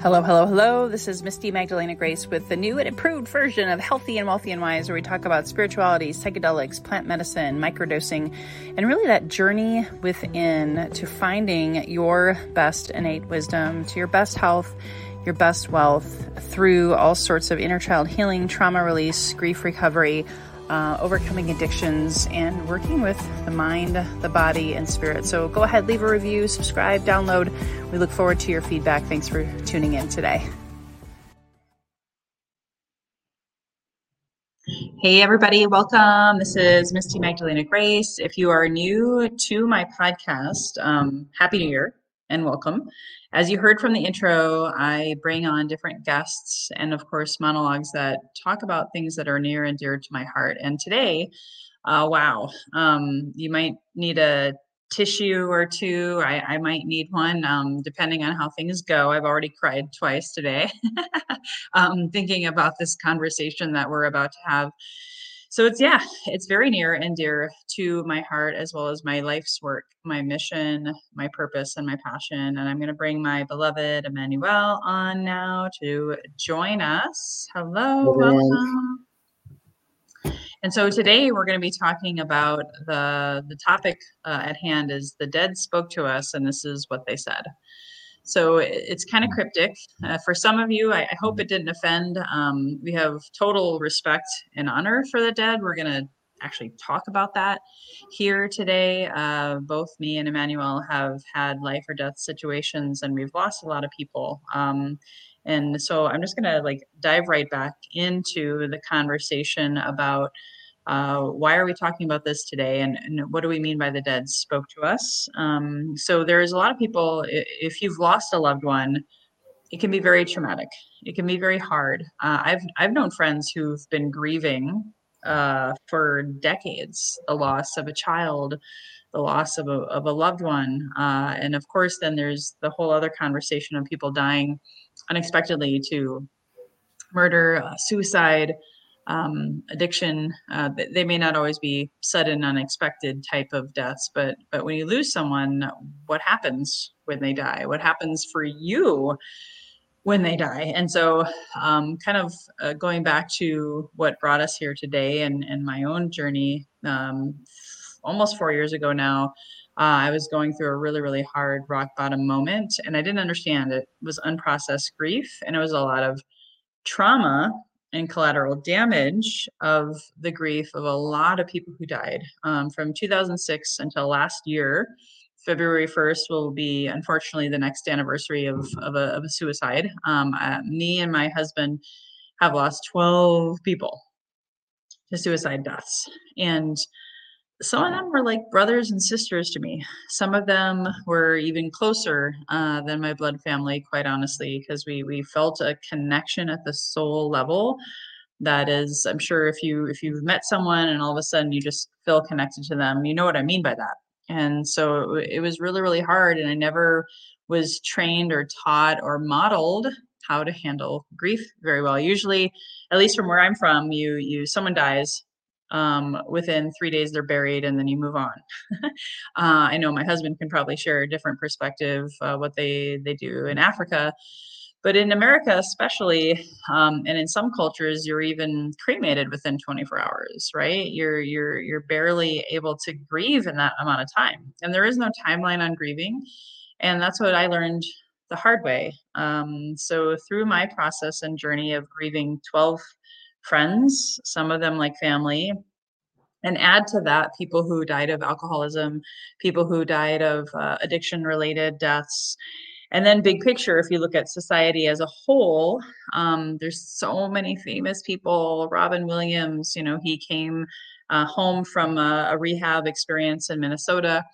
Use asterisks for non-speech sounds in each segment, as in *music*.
Hello, hello, hello. This is Misty Magdalena Grace with the new and improved version of Healthy and Wealthy and Wise, where we talk about spirituality, psychedelics, plant medicine, microdosing, and really that journey within to finding your best innate wisdom, to your best health, your best wealth through all sorts of inner child healing, trauma release, grief recovery uh, overcoming addictions, and working with the mind, the body, and spirit. So go ahead, leave a review, subscribe, download. We look forward to your feedback. Thanks for tuning in today. Hey, everybody, welcome. This is Misty Magdalena Grace. If you are new to my podcast, um, Happy New Year and welcome. As you heard from the intro, I bring on different guests and, of course, monologues that talk about things that are near and dear to my heart. And today, uh, wow, um, you might need a tissue or two. I, I might need one, um, depending on how things go. I've already cried twice today, *laughs* um, thinking about this conversation that we're about to have so it's yeah it's very near and dear to my heart as well as my life's work my mission my purpose and my passion and i'm going to bring my beloved emmanuel on now to join us. Hello welcome. And so today we're going to be talking about the the topic uh, at hand is the dead spoke to us and this is what they said so it's kind of cryptic. Uh, for some of you, I, I, hope it didn't offend. Um, we have total respect and honor for the dead. We're going to actually talk about that here today. Uh, both me and Emmanuel have had life or death situations, and we've lost a lot of people. Um, and so I'm just going to like dive right back into the conversation about uh, why are we talking about this today and, and, what do we mean by the dead spoke to us? Um, so there's a lot of people if you've lost a loved one it can be very traumatic. It can be very hard. Uh, i've i've known friends who've been grieving uh, for decades the loss of a child the loss of a, of a loved one uh, and of course then there's the whole other conversation of people dying unexpectedly to murder uh, suicide um, addiction. Uh, they may not always be sudden, unexpected type of deaths, but but when you lose someone, what happens when they die? What happens for you when they die? And so, um, kind of uh, going back to what brought us here today, and and my own journey, um, almost four years ago now. Uh, I was going through a really, really hard rock bottom moment, and I didn't understand it. it was unprocessed grief, and it was a lot of trauma and collateral damage of the grief of a lot of people who died um, from 2006 until last year. February 1st will be, unfortunately, the next anniversary of, of, a, of a suicide. Um, uh, me and my husband have lost 12 people to suicide deaths. And some of them were like brothers and sisters to me. Some of them were even closer uh, than my blood family, quite honestly, because we we felt a connection at the soul level. That is, I'm sure if you if you've met someone and all of a sudden you just feel connected to them, you know what I mean by that. And so it, it was really really hard, and I never was trained or taught or modeled how to handle grief very well. Usually, at least from where I'm from, you you someone dies, um, within three days they're buried and then you move on. *laughs* Uh, i know my husband can probably share a different perspective uh, what they they do in africa but in america especially um, and in some cultures you're even cremated within 24 hours right? You're you're you're barely able to grieve in that amount of time and there is no timeline on grieving and that's what i learned the hard way. Um, so through my process and journey of grieving 12 friends, some of them like family. And add to that people who died of alcoholism, people who died of uh, addiction related deaths. And then, big picture, if you look at society as a whole, um, there's so many famous people. Robin Williams, you know, he came uh, home from a, a rehab experience in Minnesota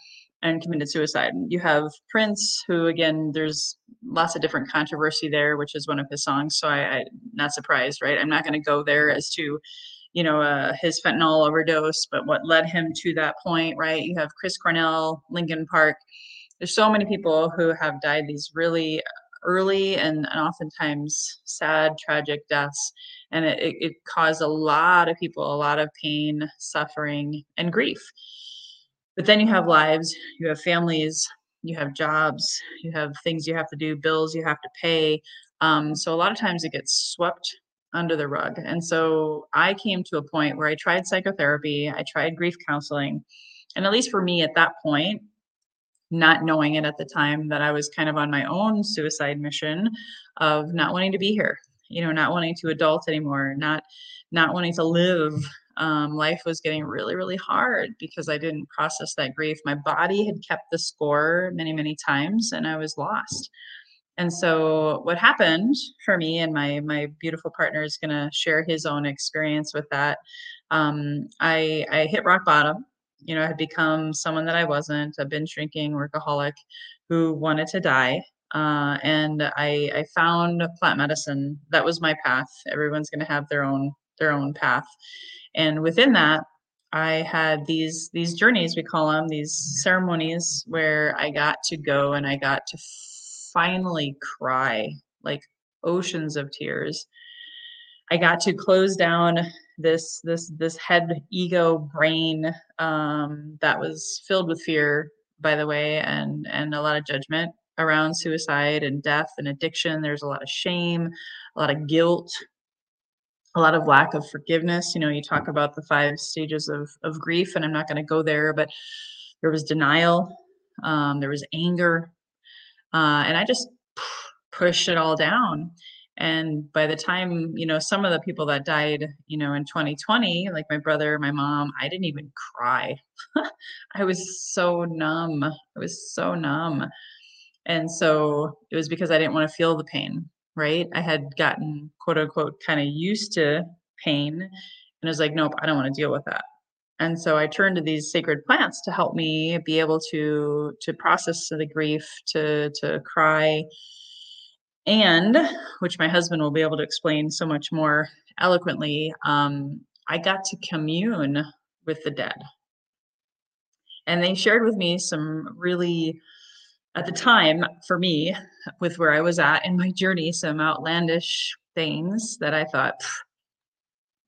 and committed suicide. You have Prince, who again, there's lots of different controversy there, which is one of his songs. So I, I not surprised, right? I'm not going to go there as to, you know, uh, his fentanyl overdose, but what led him to that point, right? You have Chris Cornell, Linkin Park. There's so many people who have died these really early and, and oftentimes sad, tragic deaths. And it, it caused a lot of people a lot of pain, suffering, and grief. But then you have lives, you have families, you have jobs, you have things you have to do, bills you have to pay, Um, so a lot of times it gets swept under the rug. And so I came to a point where I tried psychotherapy, I tried grief counseling. And at least for me at that point, not knowing it at the time that I was kind of on my own suicide mission of not wanting to be here, you know, not wanting to adult anymore, not not wanting to live. Um, life was getting really, really hard because I didn't process that grief. My body had kept the score many, many times, and I was lost. And so, what happened for me, and my my beautiful partner is going to share his own experience with that. Um, I I hit rock bottom you know, I had become someone that I wasn't, a binge drinking workaholic who wanted to die. Uh, and I, I found plant medicine. That was my path. Everyone's going to have their own their own path, and within that, I had these these journeys we call them these ceremonies where I got to go and I got to finally cry like oceans of tears. I got to close down this this this head ego brain um, that was filled with fear by the way and and a lot of judgment around suicide and death and addiction there's a lot of shame a lot of guilt a lot of lack of forgiveness. You know you talk about the five stages of of grief and i'm not going to go there but there was denial um, there was anger uh, and i just pushed it all down. And by the time you know some of the people that died you know in 2020 like my brother my mom i didn't even cry. *laughs* I was so numb. I was so numb. And so it was because i didn't want to feel the pain right? I had gotten quote unquote kind of used to pain and i was like nope i don't want to deal with that. And so i turned to these sacred plants to help me be able to to process the grief to to cry and which my husband will be able to explain so much more eloquently um, i got to commune with the dead. And they shared with me some really at the time for me with where i was at in my journey some outlandish things that i thought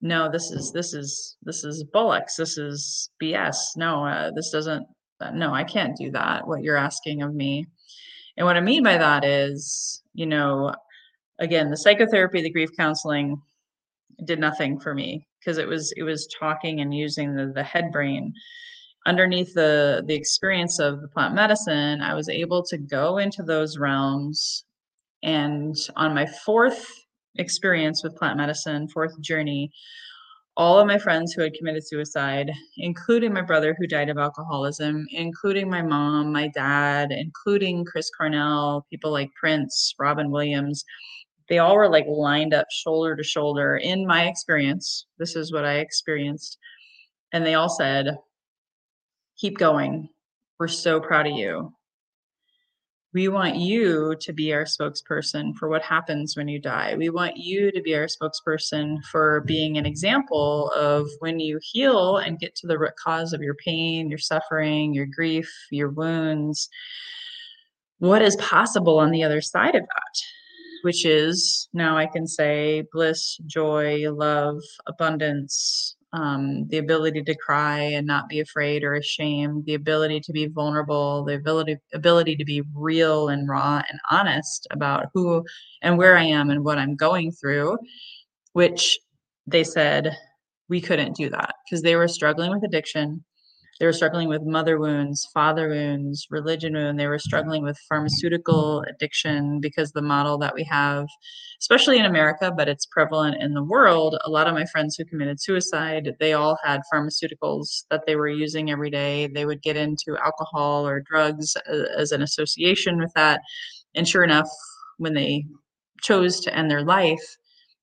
no this is this is this is bullocks. This is bs no uh, this doesn't uh, no i can't do that what you're asking of me. And what i mean by that is you know, again, the psychotherapy, the grief counseling did nothing for me because it was it was talking and using the, the head brain underneath the the experience of the plant medicine i was able to go into those realms and on my fourth experience with plant medicine fourth journey all of my friends who had committed suicide, including my brother who died of alcoholism, including my mom, my dad, including Chris Cornell, people like Prince, Robin Williams, they all were like lined up shoulder to shoulder in my experience. This is what I experienced. And they all said, Keep going. We're so proud of you we want you to be our spokesperson for what happens when you die. We want you to be our spokesperson for being an example of when you heal and get to the root cause of your pain, your suffering, your grief, your wounds, what is possible on the other side of that, which is now I can say bliss, joy, love, abundance, um, the ability to cry and not be afraid or ashamed, the ability to be vulnerable, the ability ability to be real and raw and honest about who and where I am and what I'm going through, which they said we couldn't do that because they were struggling with addiction they were struggling with mother wounds, father wounds, religion wound. They were struggling with pharmaceutical addiction because the model that we have, especially in America, but it's prevalent in the world. A lot of my friends who committed suicide, they all had pharmaceuticals that they were using every day. They would get into alcohol or drugs uh, as an association with that. And sure enough, when they chose to end their life,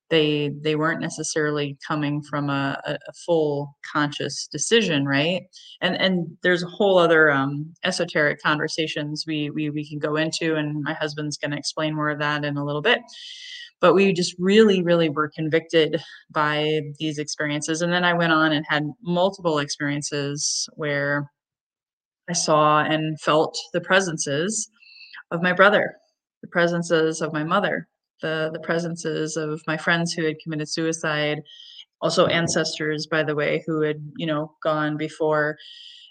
they they weren't necessarily coming from a, a, full conscious decision right? And and there's a whole other um, esoteric conversations we, we we can go into and my husband's going to explain more of that in a little bit. But we just really really were convicted by these experiences and then i went on and had multiple experiences where i saw and felt the presences of my brother the presences of my mother the the presences of my friends who had committed suicide also ancestors by the way who had you know gone before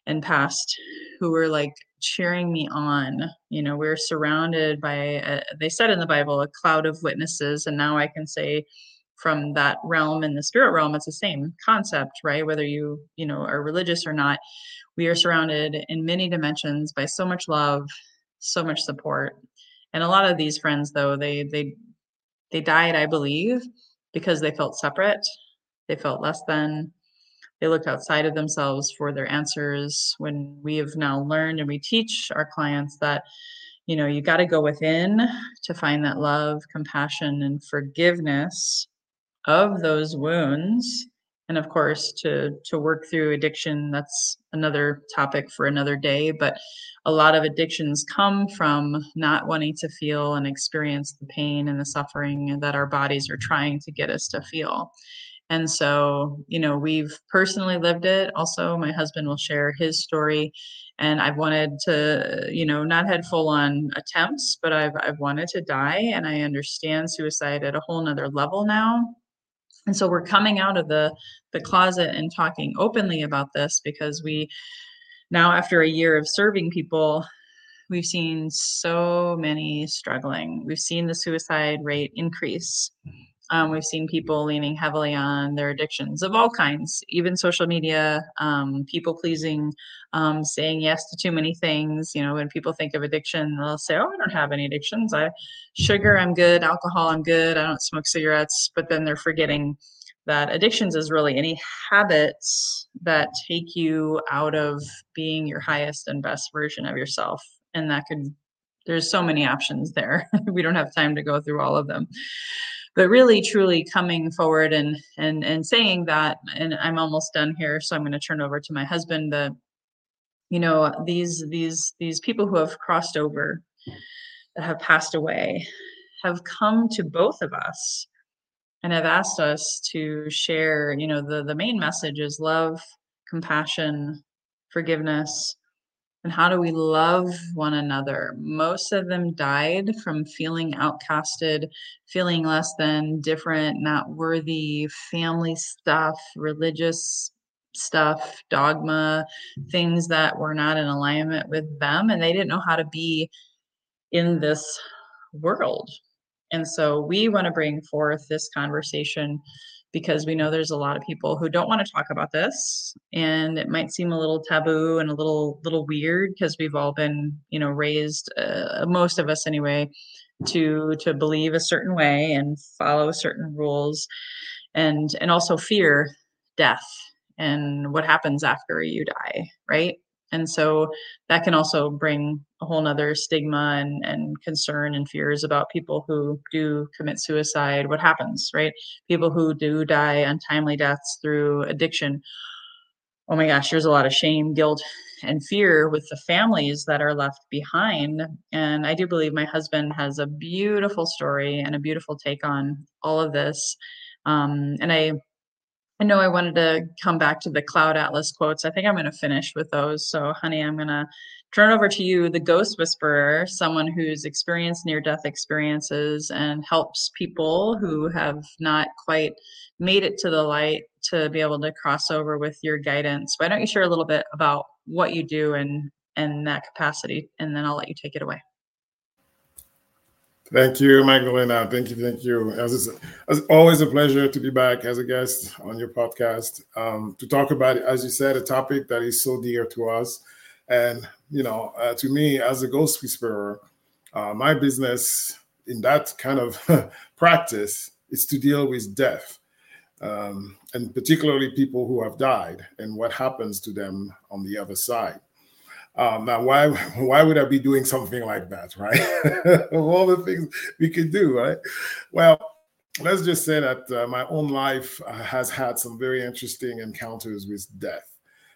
and past who were like cheering me on. You know, we're surrounded by, a, they said in the Bible, a cloud of witnesses. And now I can say, from that realm in the spirit realm it's the same concept right whether you you know are religious or not we are surrounded in many dimensions by so much love so much support and a lot of these friends though they they they died i believe because they felt separate they felt less than they looked outside of themselves for their answers. When we have now learned and we teach our clients that you know you got to go within to find that love compassion and forgiveness of those wounds and of course to to work through addiction that's another topic for another day but a lot of addictions come from not wanting to feel and experience the pain and the suffering that our bodies are trying to get us to feel. And so you know we've personally lived it. Also my husband will share his story and i've wanted to you know not had full on attempts but i've i've wanted to die and i understand suicide at a whole nother level now and so we're coming out of the the closet and talking openly about this because we now after a year of serving people we've seen so many struggling. We've seen the suicide rate increase um, we've seen people leaning heavily on their addictions of all kinds, even social media, um, people pleasing, um, saying yes to too many things. You know, when people think of addiction, they'll say, "Oh, I don't have any addictions. I sugar, I'm good. Alcohol, I'm good. I don't smoke cigarettes." But then they're forgetting that addictions is really any habits that take you out of being your highest and best version of yourself, and that could. There's so many options there. *laughs* we don't have time to go through all of them but really truly coming forward and and and saying that and i'm almost done here so i'm going to turn over to my husband that you know these these these people who have crossed over that have passed away have come to both of us and have asked us to share you know the the main message is love compassion forgiveness and how do we love one another? Most of them died from feeling outcasted, feeling less than, different, not worthy, family stuff, religious stuff, dogma, things that were not in alignment with them. And they didn't know how to be in this world. And so we want to bring forth this conversation because we know there's a lot of people who don't want to talk about this and it might seem a little taboo and a little little weird because we've all been you know raised uh, most of us anyway to to believe a certain way and follow certain rules and and also fear death and what happens after you die right and so that can also bring a whole nother stigma and, and concern and fears about people who do commit suicide. What happens right? People who do die untimely deaths through addiction. Oh my gosh there's a lot of shame guilt and fear with the families that are left behind. And i do believe my husband has a beautiful story and a beautiful take on all of this. Um, and i I know I wanted to come back to the Cloud Atlas quotes. I think I'm going to finish with those. So, honey, I'm going to turn over to you, the ghost whisperer, someone who's experienced near death experiences and helps people who have not quite made it to the light to be able to cross over with your guidance. Why don't you share a little bit about what you do and and that capacity, and then I'll let you take it away. Thank you, Magdalena. Thank you, thank you. As it's, always a pleasure to be back as a guest on your podcast um, to talk about, as you said, a topic that is so dear to us. And you know, uh, to me, as a ghost whisperer, uh, my business in that kind of *laughs* practice is to deal with death, um, and particularly people who have died and what happens to them on the other side. Um, now, why *laughs* why would I be doing something like that, right? *laughs* of all the things we could do, right? Well, let's just say that uh, my own life uh, has had some very interesting encounters with death.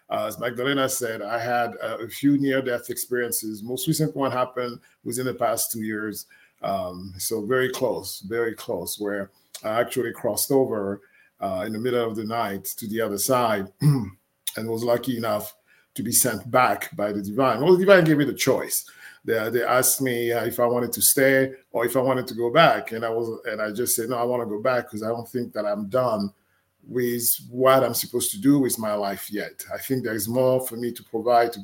Uh, as Magdalena said, I had a few near-death experiences. Most recent one happened within the past two years, um, so very close, very close, where I actually crossed over uh, in the middle of the night to the other side, *clears throat* and was lucky enough to be sent back by the divine. Well, the divine gave me the choice. They, they asked me uh, if I wanted to stay or if I wanted to go back, and I was and I just said no, I want to go back because I don't think that I'm done with what I'm supposed to do with my life yet. I think there is more for me to provide to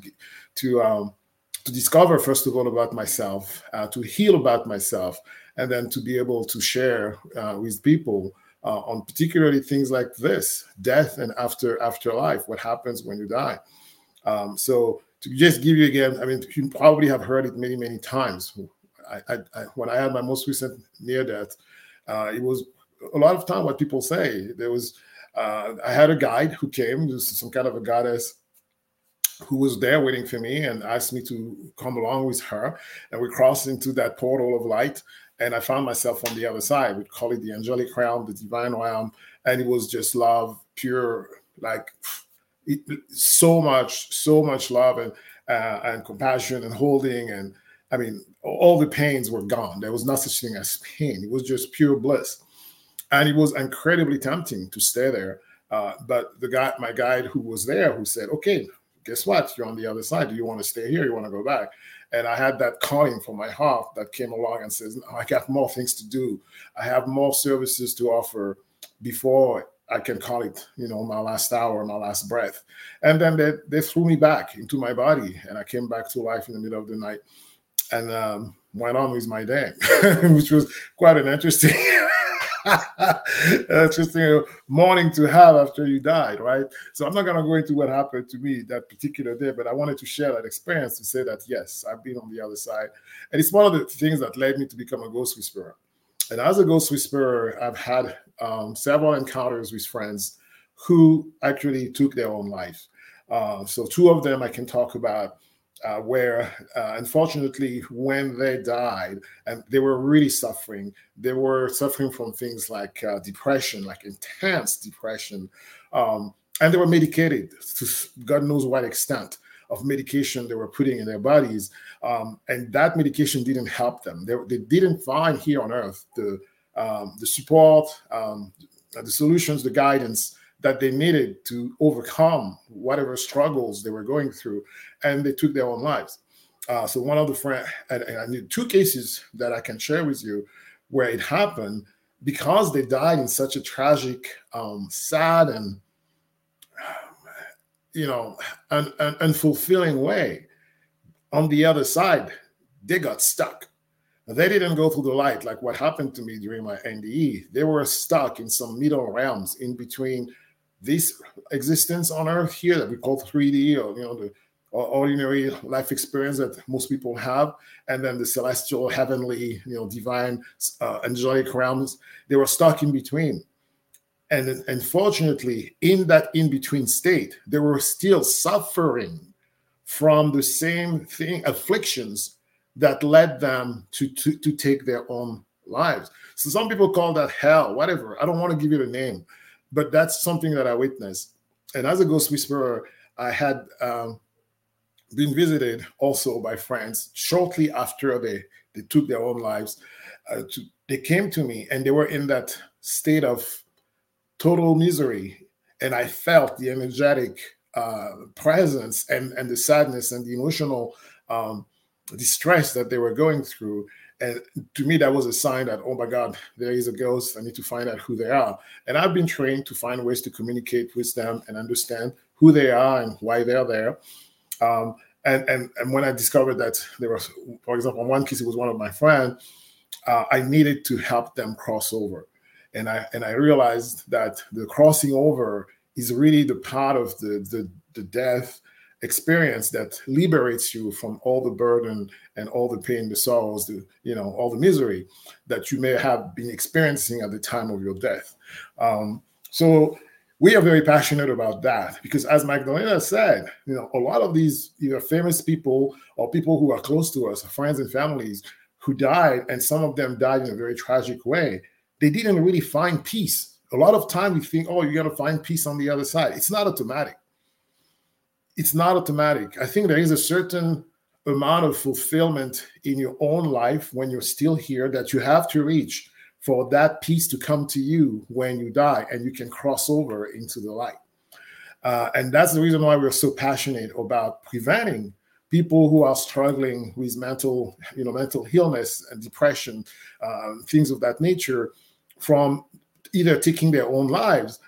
to um, to discover first of all about myself, uh, to heal about myself, and then to be able to share uh, with people uh, on particularly things like this, death and after afterlife, what happens when you die. Um, so to just give you again, I mean, you probably have heard it many many times. I, I, I when I had my most recent near death, uh, it was a lot of time what people say. There was uh, I had a guide who came, some kind of a goddess who was there waiting for me and asked me to come along with her. And we crossed into that portal of light. And I found myself on the other side. We call it the angelic realm, the divine realm. And it was just love, pure, like so much, so much love and, uh, and compassion and holding. And I mean, all the pains were gone. There was no such thing as pain. It was just pure bliss and it was incredibly tempting to stay there. Uh, but the guy, my guide who was there, who said, "Okay, guess what? You're on the other side. Do you want to stay here? You want to go back?" And I had that calling from my heart that came along and says, "I got more things to do. I have more services to offer before I can call it, you know, my last hour, my last breath." And then they they threw me back into my body, and I came back to life in the middle of the night, and um, went on with my day, *laughs* which was quite an interesting. *laughs* A morning to have after you died, right? So I'm not going to go into what happened to me that particular day, but I wanted to share that experience to say that yes, I've been on the other side, and it's one of the things that led me to become a ghost whisperer. And as a ghost whisperer, I've had um, several encounters with friends who actually took their own life. Uh, so two of them I can talk about uh, where uh, unfortunately when they died and they were really suffering. They were suffering from things like uh, depression like intense depression. Um, and they were medicated to god knows what extent of medication they were putting in their bodies um, and that medication didn't help them they, they didn't find here on earth the um, the support um, the solutions the guidance that they needed to overcome whatever struggles they were going through, and they took their own lives. Uh, so one of the friend, and, and I need two cases that I can share with you where it happened because they died in such a tragic, um, sad, and you know, an, un, unfulfilling way. On the other side, they got stuck. They didn't go through the light like what happened to me during my NDE. They were stuck in some middle realms in between this existence on earth here that we call 3D or you know the ordinary life experience that most people have, and then the celestial, heavenly, you know, divine, uh, angelic realms, they were stuck in between. And unfortunately, in that in between state, they were still suffering from the same thing, afflictions that led them to, to, to take their own lives. So some people call that hell, whatever. I don't want to give it a name but that's something that I witnessed. And as a ghost whisperer, I had um, been visited also by friends shortly after they, they took their own lives. Uh, to, they came to me and they were in that state of total misery. And I felt the energetic uh, presence and, and the sadness and the emotional um, distress that they were going through. And to me, that was a sign that, oh my God, there is a ghost. I need to find out who they are. And I've been trained to find ways to communicate with them and understand who they are and why they're there. Um, and, and, and when I discovered that there was, for example, in one case, it was one of my friends, uh, I needed to help them cross over. And I, and I realized that the crossing over is really the part of the, the, the death experience that liberates you from all the burden and all the pain, the sorrows, the you know, all the misery that you may have been experiencing at the time of your death. Um, so we are very passionate about that because, as Magdalena said, you know, a lot of these either famous people or people who are close to us, friends and families, who died, and some of them died in a very tragic way. They didn't really find peace. A lot of time we think, oh, you got to find peace on the other side. It's not automatic it's not automatic. I think there is a certain amount of fulfillment in your own life when you're still here that you have to reach for that peace to come to you when you die and you can cross over into the light. Uh, and that's the reason why we're so passionate about preventing people who are struggling with mental, you know, mental illness and depression, um, things of that nature, from either taking their own lives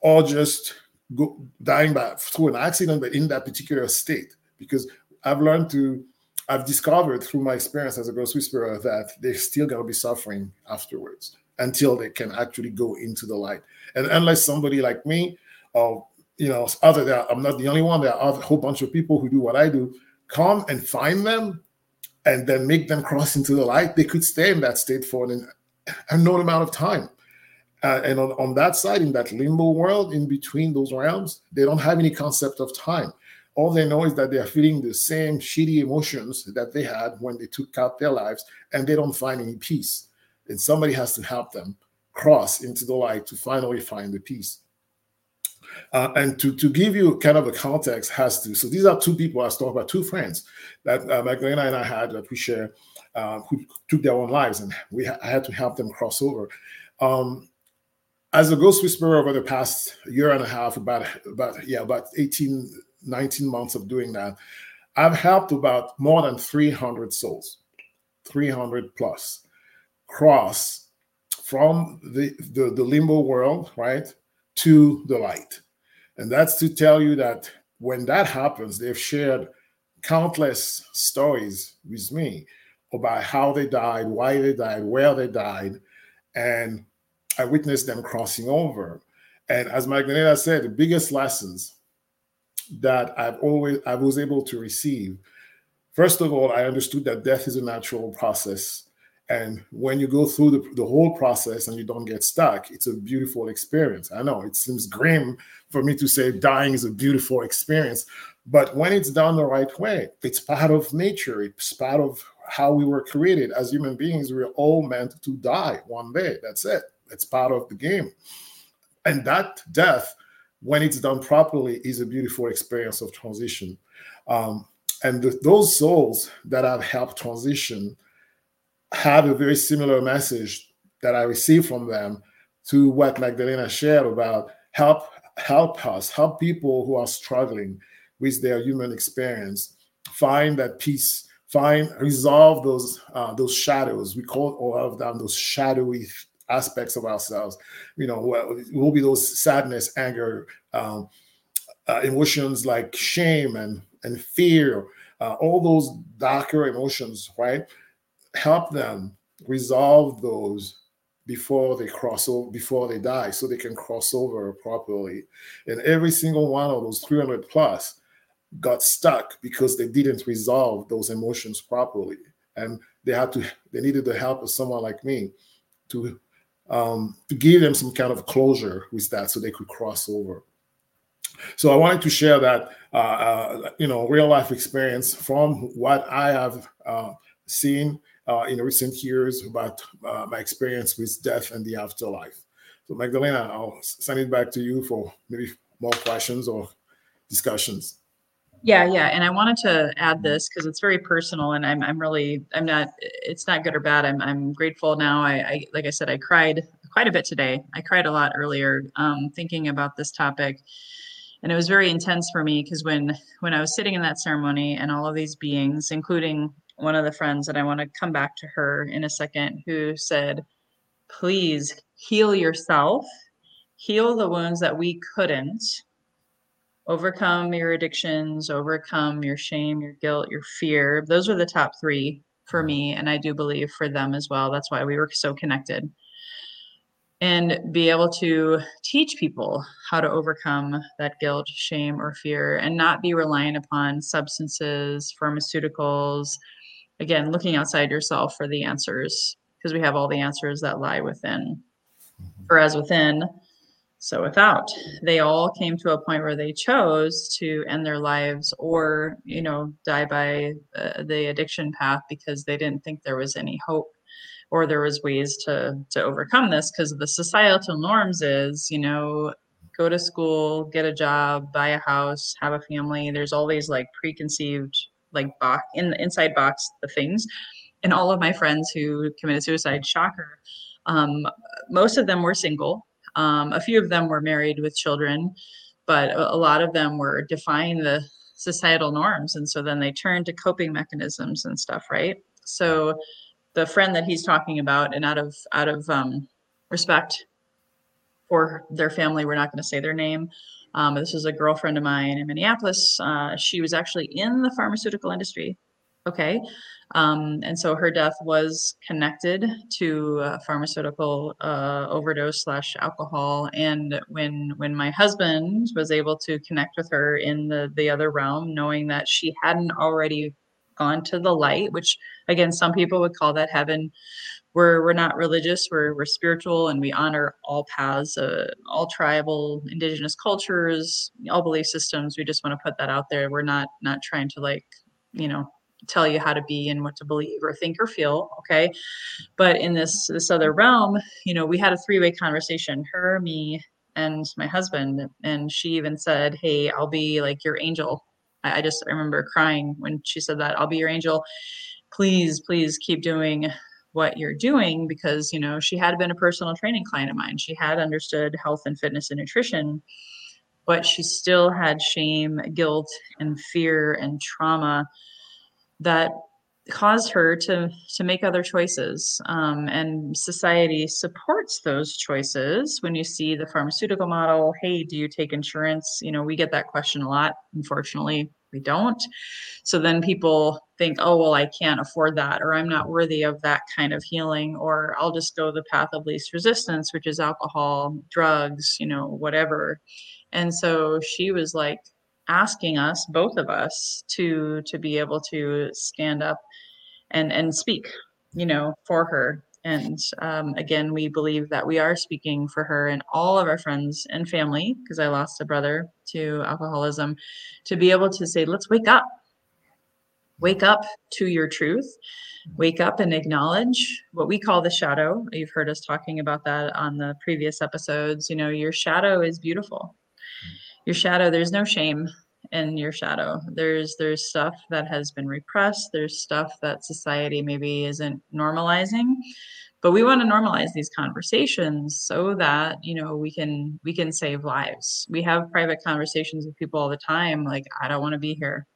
or just go dying by through an accident, but in that particular state. Because I've learned to, I've discovered through my experience as a ghost whisperer that they're still gonna be suffering afterwards until they can actually go into the light. And unless somebody like me, or you know, other I'm not the only one, there are a whole bunch of people who do what I do, come and find them and then make them cross into the light, they could stay in that state for an unknown amount of time. Uh, and on, on that side, in that limbo world, in between those realms, they don't have any concept of time. All they know is that they are feeling the same shitty emotions that they had when they took out their lives, and they don't find any peace. And somebody has to help them cross into the light to finally find the peace. Uh, and to, to give you kind of a context has to, so these are two people I was talking about, two friends that uh, Magdalena and I had that we share, uh, who took their own lives, and we I had to help them cross over. Um, as a ghost whisperer over the past year and a half, about about yeah, about 18, 19 months of doing that, I've helped about more than 300 souls, 300 plus, cross from the, the, the limbo world, right, to the light. And that's to tell you that when that happens, they've shared countless stories with me about how they died, why they died, where they died. And I witnessed them crossing over. And as Magdalena said, the biggest lessons that I've always I was able to receive. First of all, I understood that death is a natural process and when you go through the, the whole process and you don't get stuck, it's a beautiful experience. I know it seems grim for me to say dying is a beautiful experience, but when it's done the right way, it's part of nature, it's part of how we were created as human beings. We're all meant to die one day. That's it, it's part of the game. And that death, when it's done properly, is a beautiful experience of transition. Um, and the, those souls that have helped transition have a very similar message that I received from them to what Magdalena shared about help help us, help people who are struggling with their human experience, find that peace, find resolve those uh, those shadows. We call all of them those shadowy aspects of ourselves. You know, it will be those sadness, anger, um, uh, emotions like shame and and fear, uh, all those darker emotions, right? help them resolve those before they cross over before they die so they can cross over properly and every single one of those 300 plus got stuck because they didn't resolve those emotions properly and they had to they needed the help of someone like me to um, to give them some kind of closure with that so they could cross over so i wanted to share that uh, uh, you know real life experience from what i have uh, seen uh, in recent years about uh, my experience with death and the afterlife. So, Magdalena, I'll send it back to you for maybe more questions or discussions. Yeah, yeah, and I wanted to add this because it's very personal, and I'm I'm really I'm not it's not good or bad. I'm I'm grateful now. I, I like I said, I cried quite a bit today. I cried a lot earlier um, thinking about this topic, and it was very intense for me because when when I was sitting in that ceremony and all of these beings, including one of the friends, and I want to come back to her in a second, who said, Please heal yourself, heal the wounds that we couldn't, overcome your addictions, overcome your shame, your guilt, your fear. Those are the top three for me, and I do believe for them as well. That's why we were so connected. And be able to teach people how to overcome that guilt, shame, or fear, and not be reliant upon substances, pharmaceuticals, again looking outside yourself for the answers because we have all the answers that lie within mm-hmm. for as within so without they all came to a point where they chose to end their lives or you know die by uh, the addiction path because they didn't think there was any hope or there was ways to to overcome this. Because the societal norms is you know go to school get a job buy a house have a family. There's all these like preconceived like box in the inside box the things. And all of my friends who committed suicide shocker um, most of them were single um, a few of them were married with children but a, lot of them were defying the societal norms and so then they turned to coping mechanisms and stuff right so the friend that he's talking about and out of out of um, respect for their family. We're not going to say their name. Um, this is a girlfriend of mine in Minneapolis. Uh, she was actually in the pharmaceutical industry. Okay. Um, and so her death was connected to pharmaceutical uh, overdose slash alcohol. And when when my husband was able to connect with her in the the other realm, knowing that she hadn't already gone to the light, which again some people would call that heaven. We're we're not religious. We're we're spiritual, and we honor all paths, uh, all tribal, indigenous cultures, all belief systems. We just want to put that out there. We're not not trying to like you know tell you how to be and what to believe or think or feel okay? But in this this other realm you know we had a three-way conversation her me and my husband and she even said hey i'll be like your angel. I, I just I remember crying when she said that i'll be your angel. Please please keep doing what you're doing because you know she had been a personal training client of mine. She had understood health and fitness and nutrition but she still had shame guilt and fear and trauma that caused her to to make other choices. Um, and society supports those choices when you see the pharmaceutical model. Hey do you take insurance? You know we get that question a lot. Unfortunately we don't. So then people think oh well i can't afford that or i'm not worthy of that kind of healing or i'll just go the path of least resistance which is alcohol drugs you know whatever. And so she was like asking us both of us to to be able to stand up and and speak you know for her. And um, again we believe that we are speaking for her and all of our friends and family because i lost a brother to alcoholism to be able to say let's wake up. Wake up to your truth. Wake up and acknowledge what we call the shadow. You've heard us talking about that on the previous episodes. You know your shadow is beautiful your shadow there's no shame in your shadow. There's there's stuff that has been repressed. There's stuff that society maybe isn't normalizing. But we want to normalize these conversations so that you know we can we can save lives. We have private conversations with people all the time like i don't want to be here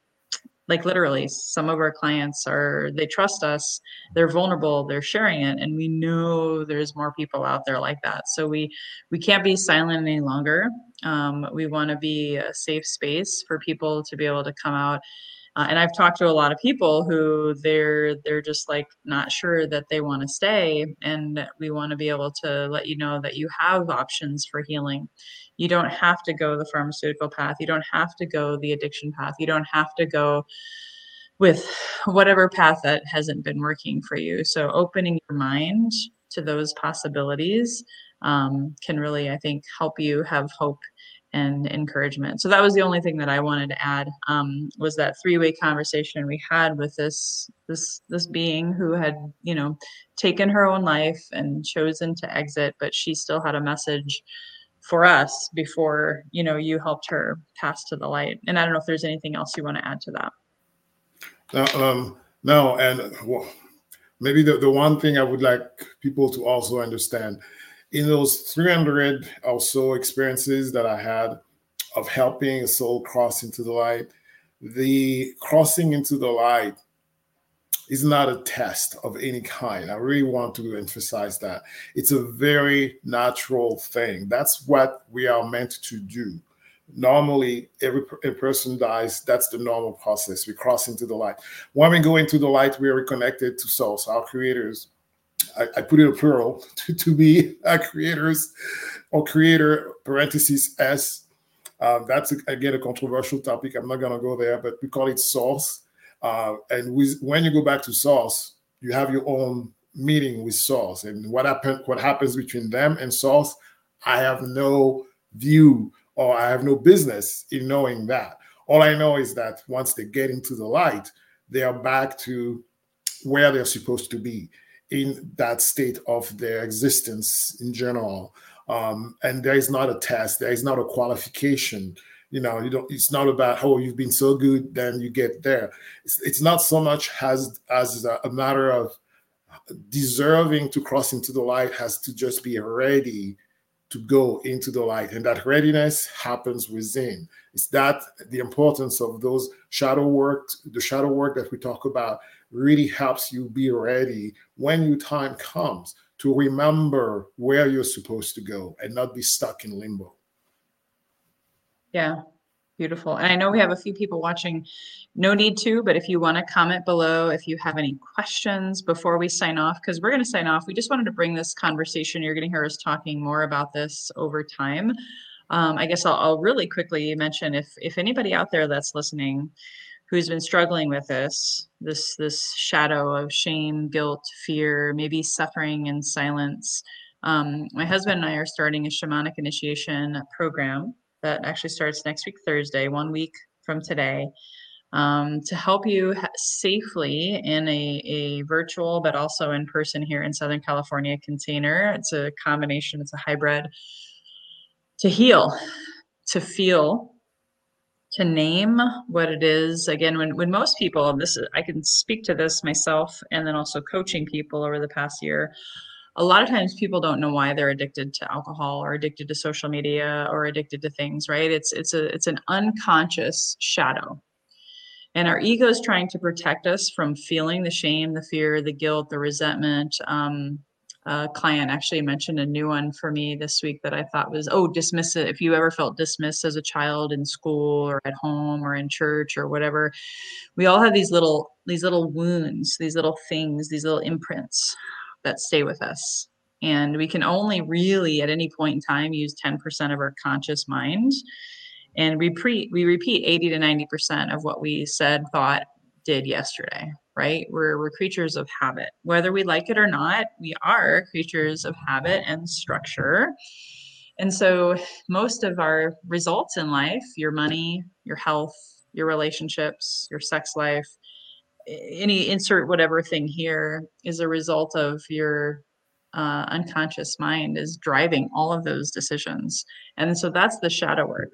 like literally some of our clients are they trust us they're vulnerable they're sharing it and we know there's more people out there like that. So we we can't be silent any longer. Um, we want to be a safe space for people to be able to come out. Uh, and I've talked to a lot of people who they're they're just like not sure that they want to stay, and we want to be able to let you know that you have options for healing. You don't have to go the pharmaceutical path. You don't have to go the addiction path. You don't have to go with whatever path that hasn't been working for you. So opening your mind to those possibilities um, can really, I think, help you have hope and encouragement. So that was the only thing that I wanted to add um, was that three-way conversation we had with this this this being who had you know taken her own life and chosen to exit, but she still had a message for us before you know you helped her pass to the light. And I don't know if there's anything else you want to add to that. No, um, no, and well, maybe the, the one thing I would like people to also understand in those 300 or so experiences that I had of helping a soul cross into the light, the crossing into the light is not a test of any kind. I really want to emphasize that. It's a very natural thing. That's what we are meant to do. Normally, every, every person dies. That's the normal process. We cross into the light. When we go into the light, we are connected to source, our creators, I, I put it a plural *laughs* to, to be our creators or creator parentheses S. Uh, that's again a controversial topic. I'm not going to go there, but we call it source. Uh, and with, when you go back to source, you have your own meeting with source. And what happen, what happens between them and source, I have no view or I have no business in knowing that. All I know is that once they get into the light, they are back to where they're supposed to be in that state of their existence in general. Um, and there is not a test, there is not a qualification. You know, you don't. It's not about oh, you've been so good, then you get there. It's, it's not so much as as a, matter of deserving to cross into the light has to just be ready to go into the light and that readiness happens within it's that the importance of those shadow work the shadow work that we talk about really helps you be ready when your time comes to remember where you're supposed to go and not be stuck in limbo. Yeah, beautiful. And I know we have a few people watching. No need to, but if you want to comment below, if you have any questions before we sign off, because we're going to sign off. We just wanted to bring this conversation. You're going to hear us talking more about this over time. Um, I guess I'll, I'll really quickly mention if if anybody out there that's listening who's been struggling with this this this shadow of shame guilt fear maybe suffering in silence um, my husband and i are starting a shamanic initiation program that actually starts next week thursday one week from today um, to help you ha- safely in a, a virtual but also in person here in southern california container. It's a combination it's a hybrid to heal to feel to name what it is. Again when when most people this is, i can speak to this myself and then also coaching people over the past year a lot of times people don't know why they're addicted to alcohol or addicted to social media or addicted to things right? It's it's a it's an unconscious shadow. And our ego is trying to protect us from feeling the shame the fear the guilt the resentment. Um, a client actually mentioned a new one for me this week that I thought was, oh, dismiss it. If you ever felt dismissed as a child in school or at home or in church or whatever, we all have these little these little wounds, these little things, these little imprints that stay with us. And we can only really at any point in time use 10% of our conscious mind. And repeat we repeat 80 to 90% of what we said, thought, did yesterday right? We're, we're creatures of habit. Whether we like it or not, we are creatures of habit and structure. And so, most of our results in life your money, your health, your relationships, your sex life, any insert whatever thing here is a result of your uh, unconscious mind is driving all of those decisions. And so, that's the shadow work.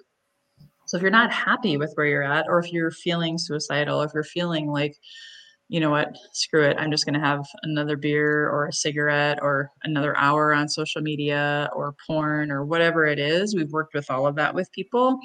So, if you're not happy with where you're at, or if you're feeling suicidal, if you're feeling like, you know what, screw it. I'm just going to have another beer or a cigarette or another hour on social media or porn or whatever it is. We've worked with all of that with people.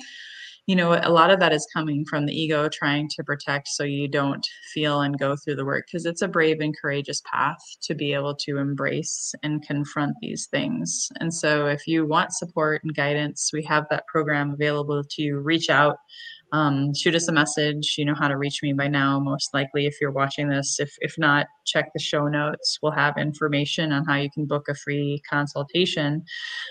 You know, a lot of that is coming from the ego trying to protect so you don't feel and go through the work because it's a brave and courageous path to be able to embrace and confront these things. And so, if you want support and guidance, we have that program available to reach out um, shoot us a message. You know how to reach me by now, most likely, if you're watching this. If, if not, check the show notes. We'll have information on how you can book a free consultation.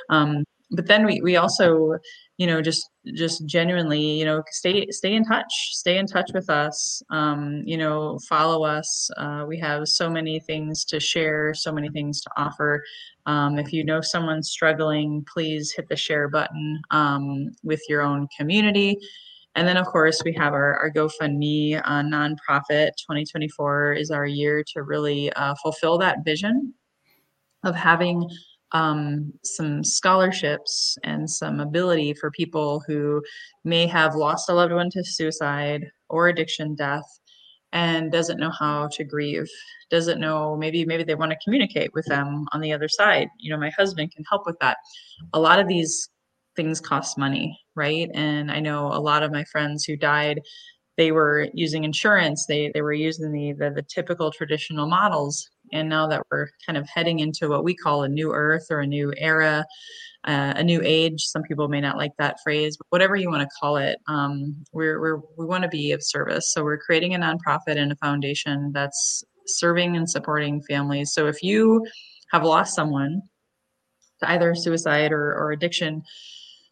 Um, but then we, we also, you know, just just genuinely, you know, stay stay in touch, stay in touch with us. Um, you know, follow us. Uh, we have so many things to share, so many things to offer. Um, if you know someone struggling, please hit the share button um, with your own community. And then, of course, we have our, our GoFundMe uh, nonprofit. 2024 is our year to really uh, fulfill that vision of having um, some scholarships and some ability for people who may have lost a loved one to suicide or addiction death and doesn't know how to grieve doesn't know maybe maybe they want to communicate with them on the other side you know my husband can help with that a lot of these things cost money, right? And I know a lot of my friends who died, they were using insurance, they they were using the the, the typical traditional models. And now that we're kind of heading into what we call a new earth or a new era, uh, a new age. Some people may not like that phrase, but whatever you want to call it, um, we're, we're, we want to be of service. So we're creating a nonprofit and a foundation that's serving and supporting families. So if you have lost someone to either suicide or, or addiction,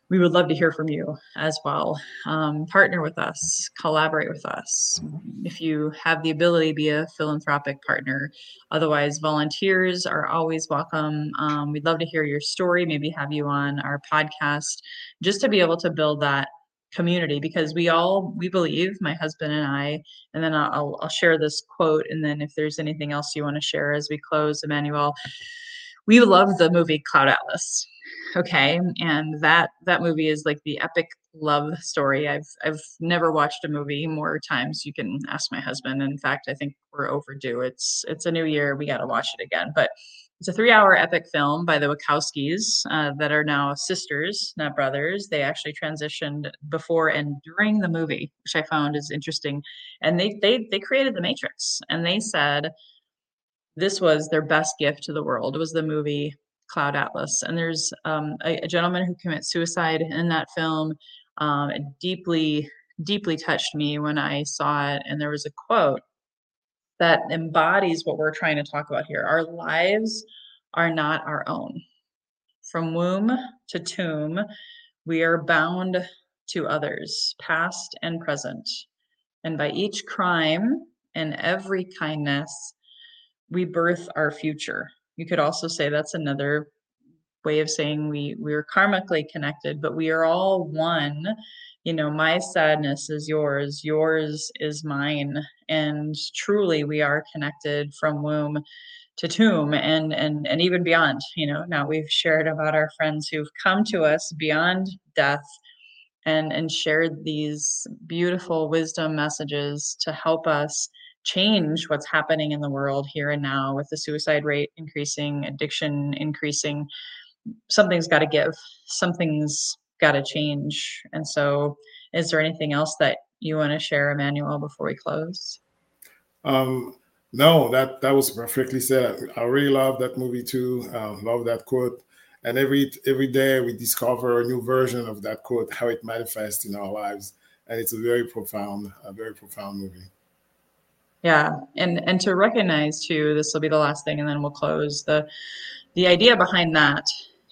we would love to hear from you as well. Um, partner with us, collaborate with us. If you have the ability, be a philanthropic partner. Otherwise, volunteers are always welcome. Um, we'd love to hear your story, maybe have you on our podcast, just to be able to build that community because we all we believe my husband and i and then i'll, I'll share this quote and then if there's anything else you want to share as we close emmanuel we love the movie cloud atlas okay and that that movie is like the epic love story. I've i've never watched a movie more times you can ask my husband. In fact i think we're overdue. It's it's a new year. We got to watch it again. But it's a three hour epic film by the wachowskis uh, that are now sisters not brothers. They actually transitioned before and during the movie which i found is interesting. And they they they created the matrix and they said this was their best gift to the world was the movie Cloud Atlas. And there's um, a, a, gentleman who commits suicide in that film. Um, it deeply, deeply touched me when I saw it. And there was a quote that embodies what we're trying to talk about here. Our lives are not our own. From womb to tomb, we are bound to others, past and present. And by each crime and every kindness, we birth our future. You could also say that's another way of saying we we're karmically connected, but we are all one. You know, my sadness is yours, yours is mine, and truly we are connected from womb to tomb and and and even beyond you know now we've shared about our friends who've come to us beyond death and and shared these beautiful wisdom messages to help us change what's happening in the world here and now with the suicide rate increasing addiction increasing something's got to give something's got to change. And so is there anything else that you want to share emmanuel before we close? Um no that that was perfectly said. I really love that movie too um, love that quote. And every every day we discover a new version of that quote how it manifests in our lives. And it's a very profound a very profound movie yeah and and to recognize too this will be the last thing and then we'll close the the idea behind that.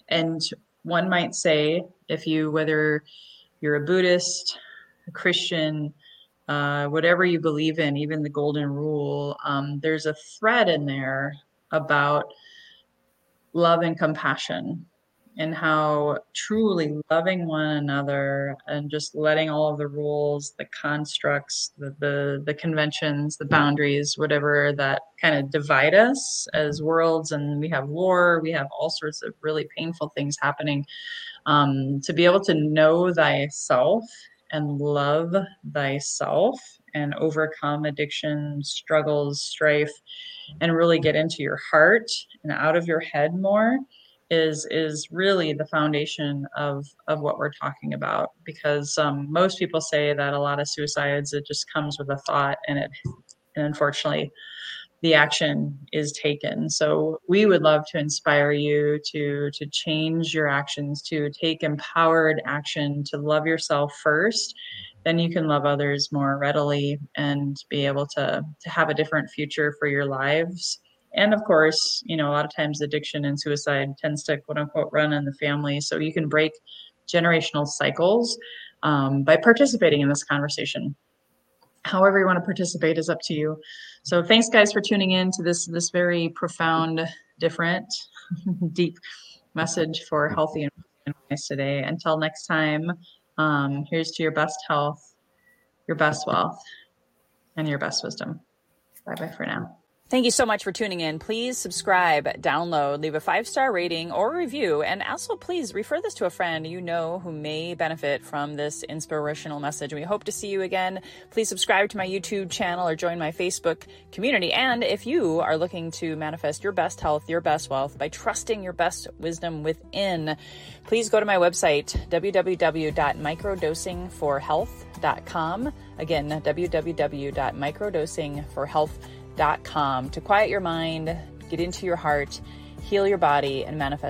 And one might say if you whether you're a buddhist a christian uh, whatever you believe in even the golden rule um, there's a thread in there about love and compassion and how truly loving one another and just letting all of the rules the constructs the the, the conventions the boundaries whatever that kind of divide us as worlds and we have war we have all sorts of really painful things happening um, to be able to know thyself and love thyself and overcome addiction struggles strife and really get into your heart and out of your head more is is really the foundation of of what we're talking about because um, most people say that a lot of suicides it just comes with a thought and it and unfortunately the action is taken. So we would love to inspire you to to change your actions to take empowered action to love yourself first. Then you can love others more readily and be able to to have a different future for your lives and of course you know a lot of times addiction and suicide tends to quote unquote run in the family. So you can break generational cycles um, by participating in this conversation. However you want to participate is up to you. So thanks guys for tuning in to this this very profound different *laughs* deep message for healthy and wise today. Until next time um, here's to your best health your best wealth and your best wisdom. Bye bye for now Thank you so much for tuning in. Please subscribe, download, leave a five star rating or review, and also please refer this to a friend you know who may benefit from this inspirational message. We hope to see you again. Please subscribe to my YouTube channel or join my Facebook community. And if you are looking to manifest your best health, your best wealth by trusting your best wisdom within, please go to my website, www.microdosingforhealth.com. Again, www.microdosingforhealth.com to quiet your mind, get into your heart, heal your body, and manifest